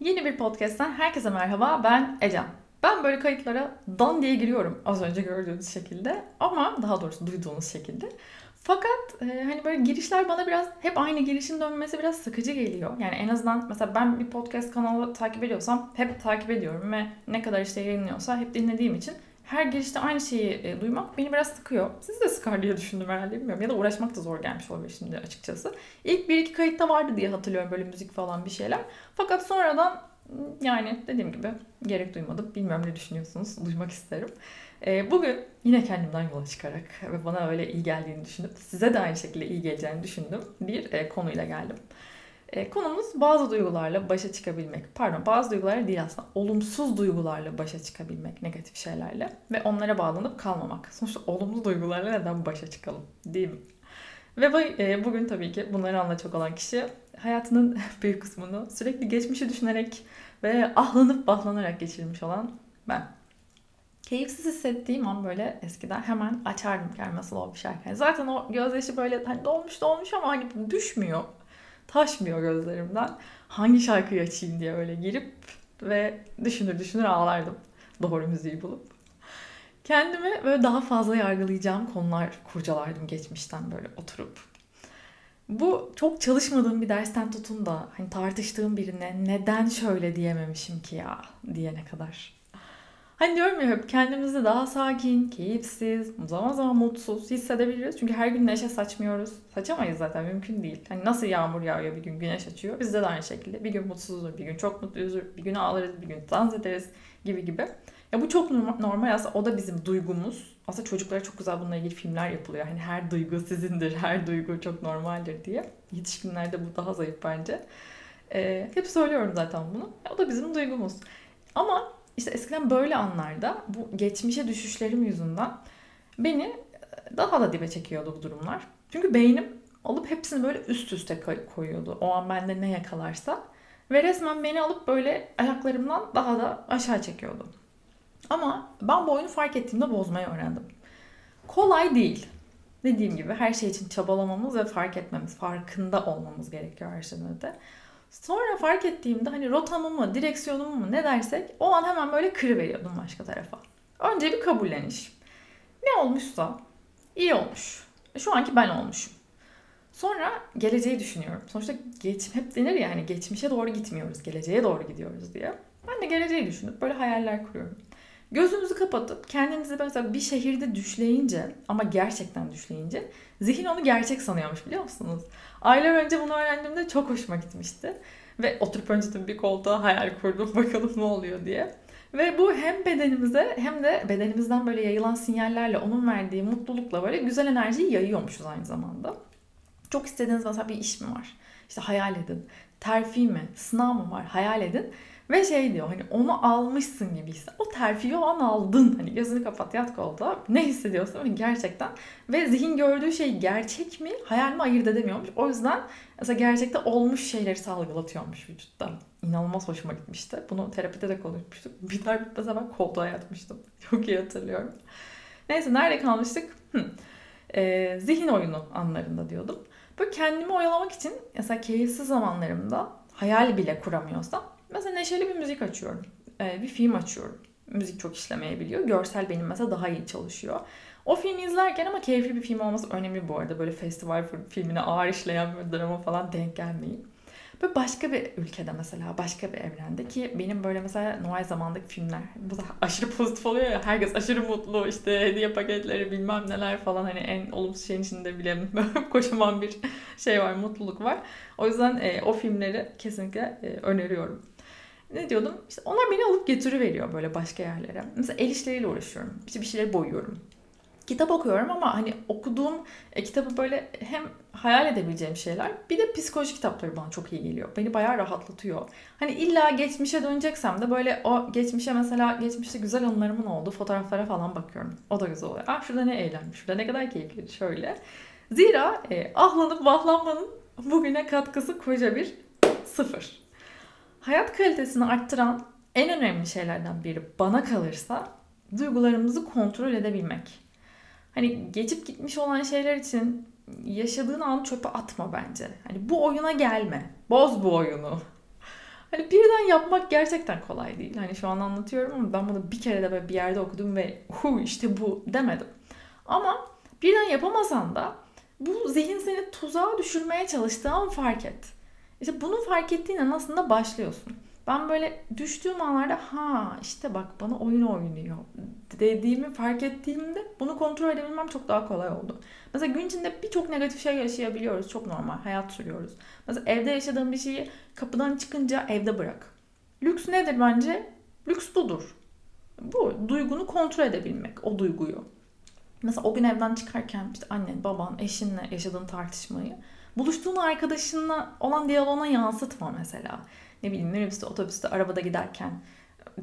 Yeni bir podcast'ten herkese merhaba. Ben Ecem. Ben böyle kayıtlara dan diye giriyorum az önce gördüğünüz şekilde ama daha doğrusu duyduğunuz şekilde. Fakat e, hani böyle girişler bana biraz hep aynı girişin dönmesi biraz sıkıcı geliyor. Yani en azından mesela ben bir podcast kanalı takip ediyorsam hep takip ediyorum ve ne kadar işte yayınlıyorsa hep dinlediğim için her girişte aynı şeyi e, duymak beni biraz sıkıyor. Siz de sıkar diye düşündüm herhalde bilmiyorum. Ya da uğraşmak da zor gelmiş olabilir şimdi açıkçası. İlk bir iki kayıtta vardı diye hatırlıyorum böyle müzik falan bir şeyler. Fakat sonradan yani dediğim gibi gerek duymadım. Bilmiyorum ne düşünüyorsunuz. Duymak isterim. E, bugün yine kendimden yola çıkarak ve bana öyle iyi geldiğini düşünüp size de aynı şekilde iyi geleceğini düşündüm bir e, konuyla geldim. E, konumuz bazı duygularla başa çıkabilmek. Pardon bazı duygularla değil aslında. Olumsuz duygularla başa çıkabilmek. Negatif şeylerle. Ve onlara bağlanıp kalmamak. Sonuçta olumlu duygularla neden başa çıkalım? Değil mi? Ve e, bugün tabii ki bunları anlatacak olan kişi hayatının büyük kısmını sürekli geçmişi düşünerek ve ahlanıp bahlanarak geçirmiş olan ben. Keyifsiz hissettiğim an böyle eskiden hemen açardım Kerme Slow bir şarkı. zaten o gözyaşı böyle hani dolmuş dolmuş ama hani düşmüyor taşmıyor gözlerimden. Hangi şarkıyı açayım diye öyle girip ve düşünür düşünür ağlardım. Doğru müziği bulup. Kendimi böyle daha fazla yargılayacağım konular kurcalardım geçmişten böyle oturup. Bu çok çalışmadığım bir dersten tutun da hani tartıştığım birine neden şöyle diyememişim ki ya diyene kadar. Hani diyorum ya hep kendimizi daha sakin, keyifsiz, zaman zaman mutsuz hissedebiliriz. Çünkü her gün neşe saçmıyoruz. Saçamayız zaten mümkün değil. Hani nasıl yağmur yağıyor bir gün güneş açıyor. Bizde de aynı şekilde. Bir gün mutsuzuz, bir gün çok mutluyuzdur, bir gün ağlarız, bir gün dans ederiz gibi gibi. Ya bu çok normal aslında o da bizim duygumuz. Aslında çocuklara çok güzel bununla ilgili filmler yapılıyor. Hani her duygu sizindir, her duygu çok normaldir diye. Yetişkinlerde bu daha zayıf bence. Ee, hep söylüyorum zaten bunu. Ya, o da bizim duygumuz. Ama işte eskiden böyle anlarda bu geçmişe düşüşlerim yüzünden beni daha da dibe çekiyordu bu durumlar. Çünkü beynim alıp hepsini böyle üst üste koyuyordu. O an bende ne yakalarsa. Ve resmen beni alıp böyle ayaklarımdan daha da aşağı çekiyordu. Ama ben bu oyunu fark ettiğimde bozmayı öğrendim. Kolay değil. Dediğim gibi her şey için çabalamamız ve fark etmemiz, farkında olmamız gerekiyor her şeyde de. Sonra fark ettiğimde hani rotamı mı, direksiyonumu mu ne dersek o an hemen böyle kırıveriyordum başka tarafa. Önce bir kabulleniş. Ne olmuşsa iyi olmuş. Şu anki ben olmuşum. Sonra geleceği düşünüyorum. Sonuçta geç, hep denir ya hani geçmişe doğru gitmiyoruz, geleceğe doğru gidiyoruz diye. Ben de geleceği düşünüp böyle hayaller kuruyorum. Gözünüzü kapatıp kendinizi mesela bir şehirde düşleyince ama gerçekten düşleyince zihin onu gerçek sanıyormuş biliyor musunuz? Aylar önce bunu öğrendiğimde çok hoşuma gitmişti. Ve oturup önce bir koltuğa hayal kurdum bakalım ne oluyor diye. Ve bu hem bedenimize hem de bedenimizden böyle yayılan sinyallerle onun verdiği mutlulukla böyle güzel enerjiyi yayıyormuşuz aynı zamanda. Çok istediğiniz mesela bir iş mi var? İşte hayal edin. Terfi mi? Sınav mı var? Hayal edin. Ve şey diyor hani onu almışsın gibi hisse. O terfiyi o an aldın. Hani gözünü kapat yat kolda. Ne hissediyorsun hani gerçekten. Ve zihin gördüğü şey gerçek mi hayal mi ayırt edemiyormuş. O yüzden mesela gerçekte olmuş şeyleri salgılatıyormuş vücutta. İnanılmaz hoşuma gitmişti. Bunu terapide de konuşmuştuk. Biter bitmez hemen koltuğa yatmıştım. Çok iyi hatırlıyorum. Neyse nerede kalmıştık? Ee, zihin oyunu anlarında diyordum. Böyle kendimi oyalamak için mesela keyifsiz zamanlarımda hayal bile kuramıyorsam Mesela neşeli bir müzik açıyorum. Ee, bir film açıyorum. Müzik çok işlemeyebiliyor. Görsel benim mesela daha iyi çalışıyor. O filmi izlerken ama keyifli bir film olması önemli bu arada. Böyle festival filmine ağır işleyen bir drama falan denk gelmeyin. Böyle başka bir ülkede mesela, başka bir evrende ki benim böyle mesela Noel zamandaki filmler bu da aşırı pozitif oluyor ya. Herkes aşırı mutlu işte hediye paketleri bilmem neler falan hani en olumsuz şeyin içinde bile kocaman bir şey var, mutluluk var. O yüzden e, o filmleri kesinlikle e, öneriyorum ne diyordum? İşte onlar beni alıp veriyor böyle başka yerlere. Mesela el işleriyle uğraşıyorum. İşte bir şeyleri boyuyorum. Kitap okuyorum ama hani okuduğum e, kitabı böyle hem hayal edebileceğim şeyler bir de psikoloji kitapları bana çok iyi geliyor. Beni bayağı rahatlatıyor. Hani illa geçmişe döneceksem de böyle o geçmişe mesela geçmişte güzel anılarımın olduğu fotoğraflara falan bakıyorum. O da güzel oluyor. Ah şurada ne eğlenmiş, şurada ne kadar keyifli şöyle. Zira e, ahlanıp vahlanmanın bugüne katkısı koca bir sıfır hayat kalitesini arttıran en önemli şeylerden biri bana kalırsa duygularımızı kontrol edebilmek. Hani geçip gitmiş olan şeyler için yaşadığın an çöpe atma bence. Hani bu oyuna gelme. Boz bu oyunu. Hani birden yapmak gerçekten kolay değil. Hani şu an anlatıyorum ama ben bunu bir kere de böyle bir yerde okudum ve hu işte bu demedim. Ama birden yapamasan da bu zihin seni tuzağa düşürmeye çalıştığı an fark et. İşte bunu fark ettiğin an aslında başlıyorsun. Ben böyle düştüğüm anlarda ha işte bak bana oyun oynuyor dediğimi fark ettiğimde bunu kontrol edebilmem çok daha kolay oldu. Mesela gün içinde birçok negatif şey yaşayabiliyoruz. Çok normal. Hayat sürüyoruz. Mesela evde yaşadığın bir şeyi kapıdan çıkınca evde bırak. Lüks nedir bence? Lüks budur. Bu duygunu kontrol edebilmek. O duyguyu. Mesela o gün evden çıkarken işte annen, baban, eşinle yaşadığın tartışmayı buluştuğun arkadaşınla olan diyaloğuna yansıtma mesela. Ne bileyim minibüste, otobüste, arabada giderken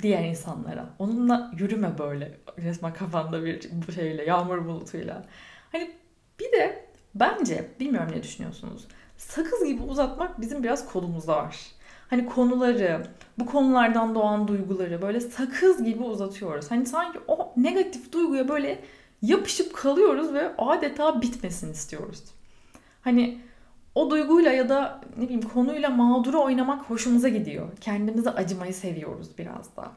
diğer insanlara. Onunla yürüme böyle resmen kafanda bir şeyle, yağmur bulutuyla. Hani bir de bence, bilmiyorum ne düşünüyorsunuz, sakız gibi uzatmak bizim biraz kolumuzda var. Hani konuları, bu konulardan doğan duyguları böyle sakız gibi uzatıyoruz. Hani sanki o negatif duyguya böyle yapışıp kalıyoruz ve adeta bitmesin istiyoruz. Hani o duyguyla ya da ne bileyim konuyla mağduru oynamak hoşumuza gidiyor. Kendimize acımayı seviyoruz biraz da.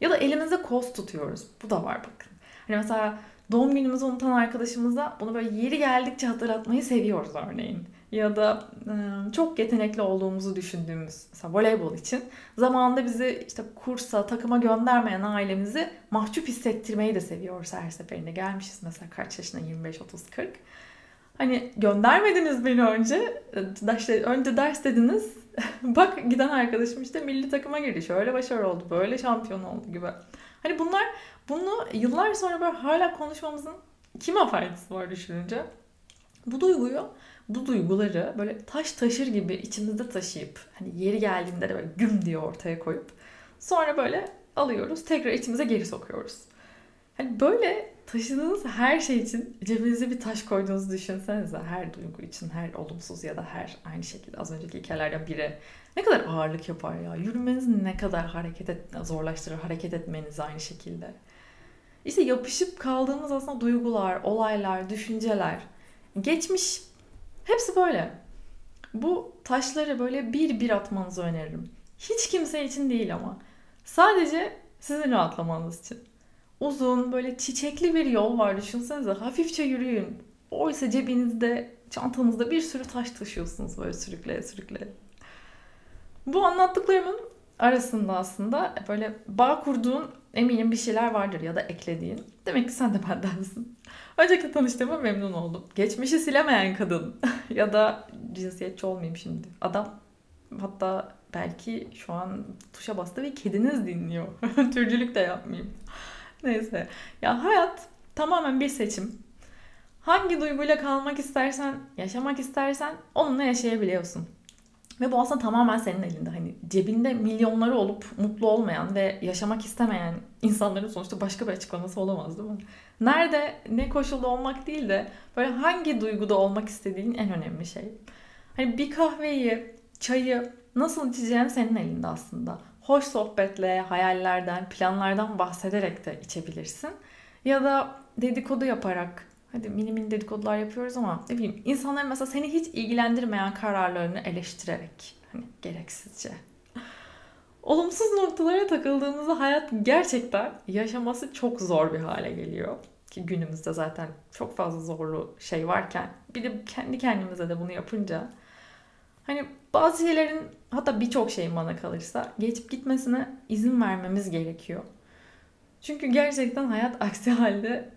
Ya da elimize koz tutuyoruz. Bu da var bakın. Hani mesela doğum günümüzü unutan arkadaşımıza bunu böyle yeri geldikçe hatırlatmayı seviyoruz örneğin. Ya da çok yetenekli olduğumuzu düşündüğümüz mesela voleybol için zamanında bizi işte kursa, takıma göndermeyen ailemizi mahcup hissettirmeyi de seviyoruz her seferinde. Gelmişiz mesela kaç yaşına 25, 30, 40. Hani göndermediniz beni önce. Ders, önce ders dediniz. Bak giden arkadaşım işte milli takıma girdi. Şöyle başarı oldu. Böyle şampiyon oldu gibi. Hani bunlar bunu yıllar sonra böyle hala konuşmamızın kime faydası var düşününce. Bu duyguyu, bu duyguları böyle taş taşır gibi içimizde taşıyıp hani yeri geldiğinde de böyle güm diye ortaya koyup sonra böyle alıyoruz tekrar içimize geri sokuyoruz. Hani böyle taşıdığınız her şey için cebinize bir taş koyduğunuzu düşünsenize. Her duygu için, her olumsuz ya da her aynı şekilde az önceki hikayelerden biri. Ne kadar ağırlık yapar ya. Yürümeniz ne kadar hareket et, zorlaştırır hareket etmeniz aynı şekilde. İşte yapışıp kaldığımız aslında duygular, olaylar, düşünceler, geçmiş hepsi böyle. Bu taşları böyle bir bir atmanızı öneririm. Hiç kimse için değil ama. Sadece sizin rahatlamanız için uzun böyle çiçekli bir yol var düşünsenize. Hafifçe yürüyün. Oysa cebinizde, çantanızda bir sürü taş taşıyorsunuz böyle sürükle sürükle. Bu anlattıklarımın arasında aslında böyle bağ kurduğun eminim bir şeyler vardır ya da eklediğin. Demek ki sen de bendensin. Öncelikle tanıştığıma memnun oldum. Geçmişi silemeyen kadın ya da cinsiyetçi olmayayım şimdi. Adam hatta belki şu an tuşa bastı ve kediniz dinliyor. Türcülük de yapmayayım. Neyse. Ya hayat tamamen bir seçim. Hangi duyguyla kalmak istersen, yaşamak istersen onunla yaşayabiliyorsun. Ve bu aslında tamamen senin elinde. Hani cebinde milyonları olup mutlu olmayan ve yaşamak istemeyen insanların sonuçta başka bir açıklaması olamaz değil mi? Nerede, ne koşulda olmak değil de böyle hangi duyguda olmak istediğin en önemli şey. Hani bir kahveyi, çayı nasıl içeceğin senin elinde aslında hoş sohbetle, hayallerden, planlardan bahsederek de içebilirsin. Ya da dedikodu yaparak, hadi mini mini dedikodular yapıyoruz ama ne bileyim insanların mesela seni hiç ilgilendirmeyen kararlarını eleştirerek hani gereksizce. Olumsuz noktalara takıldığımızda hayat gerçekten yaşaması çok zor bir hale geliyor. Ki günümüzde zaten çok fazla zorlu şey varken bir de kendi kendimize de bunu yapınca Hani bazı şeylerin hatta birçok şeyin bana kalırsa geçip gitmesine izin vermemiz gerekiyor. Çünkü gerçekten hayat aksi halde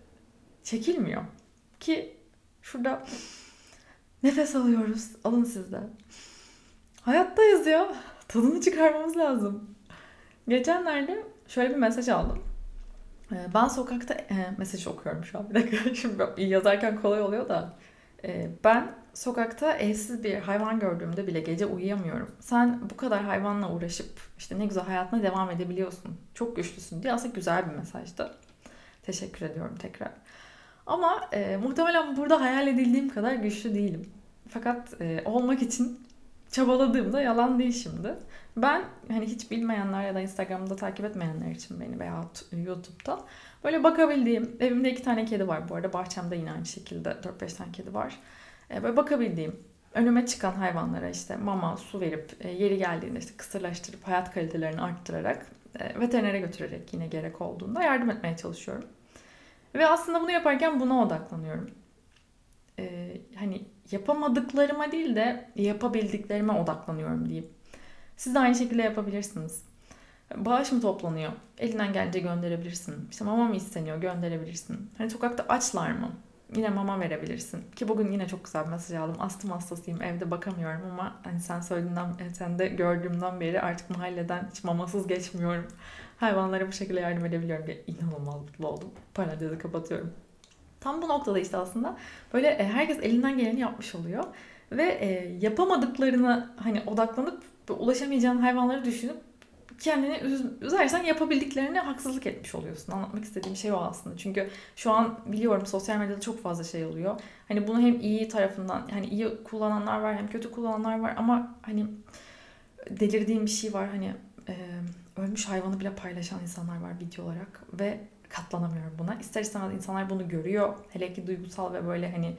çekilmiyor. Ki şurada nefes alıyoruz. Alın siz de. Hayattayız ya. Tadını çıkarmamız lazım. Geçenlerde şöyle bir mesaj aldım. Ee, ben sokakta e, mesaj okuyorum şu an. Bir dakika şimdi yazarken kolay oluyor da. E, ben sokakta evsiz bir hayvan gördüğümde bile gece uyuyamıyorum. Sen bu kadar hayvanla uğraşıp işte ne güzel hayatına devam edebiliyorsun. Çok güçlüsün diye aslında güzel bir mesajdı. Teşekkür ediyorum tekrar. Ama e, muhtemelen burada hayal edildiğim kadar güçlü değilim. Fakat e, olmak için çabaladığımda yalan değil şimdi. Ben hani hiç bilmeyenler ya da Instagram'da takip etmeyenler için beni veya YouTube'da böyle bakabildiğim evimde iki tane kedi var bu arada bahçemde yine aynı şekilde 4-5 tane kedi var. E, böyle bakabildiğim önüme çıkan hayvanlara işte mama, su verip e, yeri geldiğinde işte kısırlaştırıp hayat kalitelerini arttırarak e, veterinere götürerek yine gerek olduğunda yardım etmeye çalışıyorum. Ve aslında bunu yaparken buna odaklanıyorum. Ee, hani yapamadıklarıma değil de yapabildiklerime odaklanıyorum diyeyim. Siz de aynı şekilde yapabilirsiniz. Bağış mı toplanıyor? Elinden gelince gönderebilirsin. İşte mama mı isteniyor? Gönderebilirsin. Hani sokakta açlar mı? Yine mama verebilirsin. Ki bugün yine çok güzel bir mesaj aldım. Astım hastasıyım. Evde bakamıyorum ama hani sen söylediğinden, e, sen de gördüğümden beri artık mahalleden hiç mamasız geçmiyorum. Hayvanlara bu şekilde yardım edebiliyorum diye inanılmaz mutlu oldum. Parantezi kapatıyorum. Tam bu noktada işte aslında böyle e, herkes elinden geleni yapmış oluyor. Ve e, yapamadıklarına hani odaklanıp ulaşamayacağın hayvanları düşünüp kendini üzersen yapabildiklerine haksızlık etmiş oluyorsun. Anlatmak istediğim şey o aslında. Çünkü şu an biliyorum sosyal medyada çok fazla şey oluyor. Hani bunu hem iyi tarafından hani iyi kullananlar var hem kötü kullananlar var ama hani delirdiğim bir şey var. Hani e, ölmüş hayvanı bile paylaşan insanlar var video olarak ve katlanamıyorum buna. İster istemez insanlar bunu görüyor. Hele ki duygusal ve böyle hani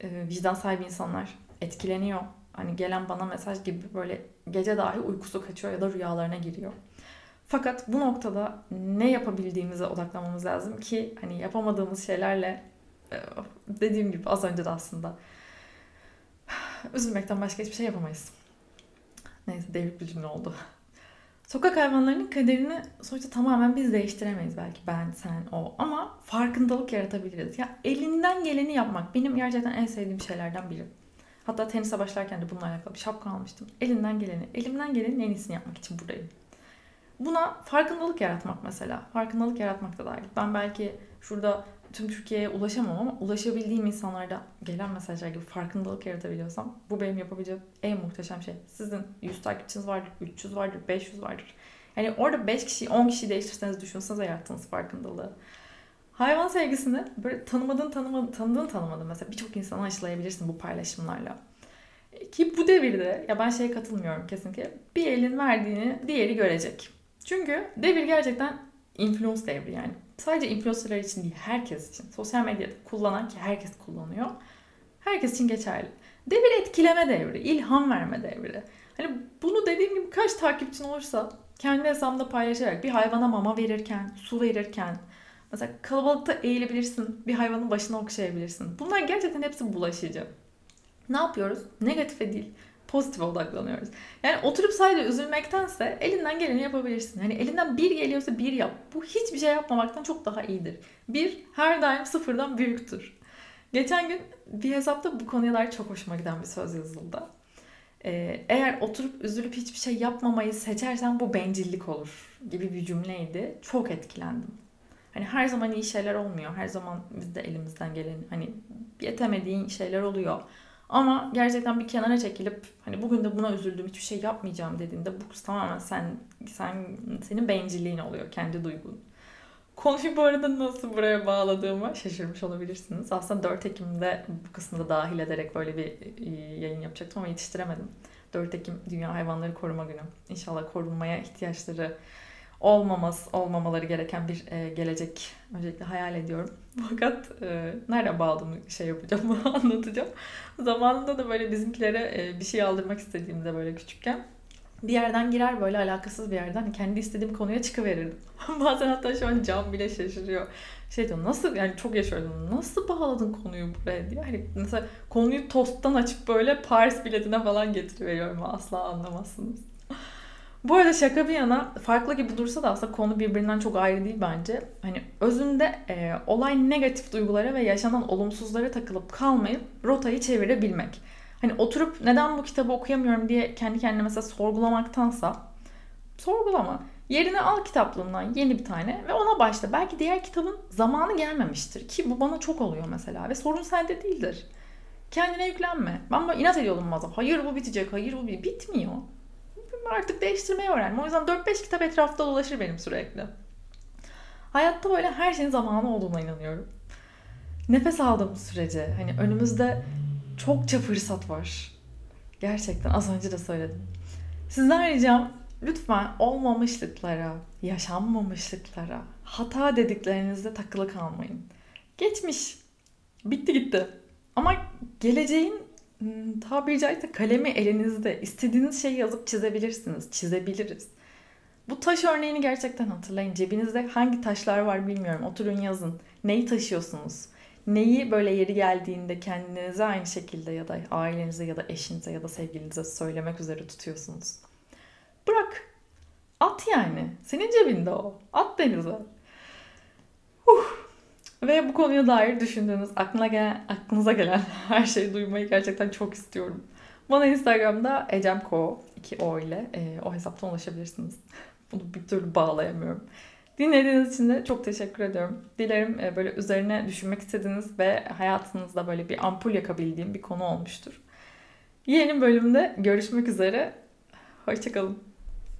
e, vicdan sahibi insanlar etkileniyor. Hani gelen bana mesaj gibi böyle gece dahi uykusu kaçıyor ya da rüyalarına giriyor. Fakat bu noktada ne yapabildiğimize odaklanmamız lazım ki hani yapamadığımız şeylerle e, dediğim gibi az önce de aslında üzülmekten başka hiçbir şey yapamayız. Neyse devrik bir cümle oldu. Sokak hayvanlarının kaderini sonuçta tamamen biz değiştiremeyiz belki ben, sen, o ama farkındalık yaratabiliriz. Ya elinden geleni yapmak benim gerçekten en sevdiğim şeylerden biri. Hatta tenise başlarken de bununla alakalı bir şapka almıştım. Elinden geleni, elimden gelenin en iyisini yapmak için buradayım. Buna farkındalık yaratmak mesela. Farkındalık yaratmak da dahil. Ben belki şurada tüm Türkiye'ye ulaşamam ama ulaşabildiğim insanlarda gelen mesajlar gibi farkındalık yaratabiliyorsam bu benim yapabileceğim en muhteşem şey. Sizin 100 takipçiniz vardır, 300 vardır, 500 vardır. Yani orada 5 kişi, 10 kişi değiştirseniz düşünsenize yarattığınız farkındalığı. Hayvan sevgisini böyle tanımadığın tanımadığın, tanıdığın tanımadığın mesela birçok insana aşılayabilirsin bu paylaşımlarla. Ki bu devirde ya ben şeye katılmıyorum kesinlikle. Bir elin verdiğini diğeri görecek. Çünkü devir gerçekten influence devri yani. Sadece influencerlar için değil herkes için. Sosyal medyada kullanan ki herkes kullanıyor. Herkes için geçerli. Devir etkileme devri, ilham verme devri. Hani bunu dediğim gibi kaç takipçin olursa kendi hesabında paylaşarak bir hayvana mama verirken, su verirken, Mesela kalabalıkta eğilebilirsin. Bir hayvanın başına okşayabilirsin. Bunlar gerçekten hepsi bulaşıcı. Ne yapıyoruz? Negatife değil, pozitife odaklanıyoruz. Yani oturup sadece üzülmektense elinden geleni yapabilirsin. Hani elinden bir geliyorsa bir yap. Bu hiçbir şey yapmamaktan çok daha iyidir. Bir her daim sıfırdan büyüktür. Geçen gün bir hesapta bu konuya çok hoşuma giden bir söz yazıldı. Ee, eğer oturup üzülüp hiçbir şey yapmamayı seçersen bu bencillik olur gibi bir cümleydi. Çok etkilendim. Hani her zaman iyi şeyler olmuyor. Her zaman biz de elimizden gelen hani yetemediğin şeyler oluyor. Ama gerçekten bir kenara çekilip hani bugün de buna üzüldüm hiçbir şey yapmayacağım dediğinde bu tamamen sen sen senin bencilliğin oluyor kendi duygun. Konuyu bu arada nasıl buraya bağladığımı şaşırmış olabilirsiniz. Aslında 4 Ekim'de bu kısmı da dahil ederek böyle bir e, yayın yapacaktım ama yetiştiremedim. 4 Ekim Dünya Hayvanları Koruma Günü. İnşallah korunmaya ihtiyaçları olmaması, olmamaları gereken bir e, gelecek öncelikle hayal ediyorum. Fakat e, nerede bağladığımı şey yapacağım, anlatacağım. Zamanında da böyle bizimkilere e, bir şey aldırmak istediğimde böyle küçükken bir yerden girer böyle alakasız bir yerden kendi istediğim konuya çıkıverirdim. Bazen hatta şu an cam bile şaşırıyor. Şey diyor nasıl yani çok yaşıyordum. Nasıl bağladın konuyu buraya diye. Hani mesela konuyu tosttan açıp böyle Paris biletine falan getiriveriyorum. Asla anlamazsınız. Bu arada şaka bir yana farklı gibi dursa da aslında konu birbirinden çok ayrı değil bence. Hani özünde e, olay negatif duygulara ve yaşanan olumsuzlara takılıp kalmayıp rotayı çevirebilmek. Hani oturup neden bu kitabı okuyamıyorum diye kendi kendine mesela sorgulamaktansa sorgulama. Yerine al kitaplığından yeni bir tane ve ona başla. Belki diğer kitabın zamanı gelmemiştir ki bu bana çok oluyor mesela ve sorun sende değildir. Kendine yüklenme. Ben inat ediyordum bazen. Hayır bu bitecek, hayır bu bitmiyor artık değiştirmeyi öğrendim. O yüzden 4-5 kitap etrafta dolaşır benim sürekli. Hayatta böyle her şeyin zamanı olduğuna inanıyorum. Nefes aldığımız sürece hani önümüzde çokça fırsat var. Gerçekten az önce de söyledim. Sizden ricam lütfen olmamışlıklara, yaşanmamışlıklara, hata dediklerinizde takılı kalmayın. Geçmiş. Bitti gitti. Ama geleceğin tabiri caizse kalemi elinizde istediğiniz şeyi yazıp çizebilirsiniz. Çizebiliriz. Bu taş örneğini gerçekten hatırlayın. Cebinizde hangi taşlar var bilmiyorum. Oturun yazın. Neyi taşıyorsunuz? Neyi böyle yeri geldiğinde kendinize aynı şekilde ya da ailenize ya da eşinize ya da sevgilinize söylemek üzere tutuyorsunuz. Bırak. At yani. Senin cebinde o. At denize. Ve bu konuya dair düşündüğünüz, aklına gelen, aklınıza gelen her şeyi duymayı gerçekten çok istiyorum. Bana Instagram'da ecemko 2 o ile e, o hesaptan ulaşabilirsiniz. Bunu bir türlü bağlayamıyorum. Dinlediğiniz için de çok teşekkür ediyorum. Dilerim e, böyle üzerine düşünmek istediğiniz ve hayatınızda böyle bir ampul yakabildiğim bir konu olmuştur. Yeni bölümde görüşmek üzere. Hoşçakalın.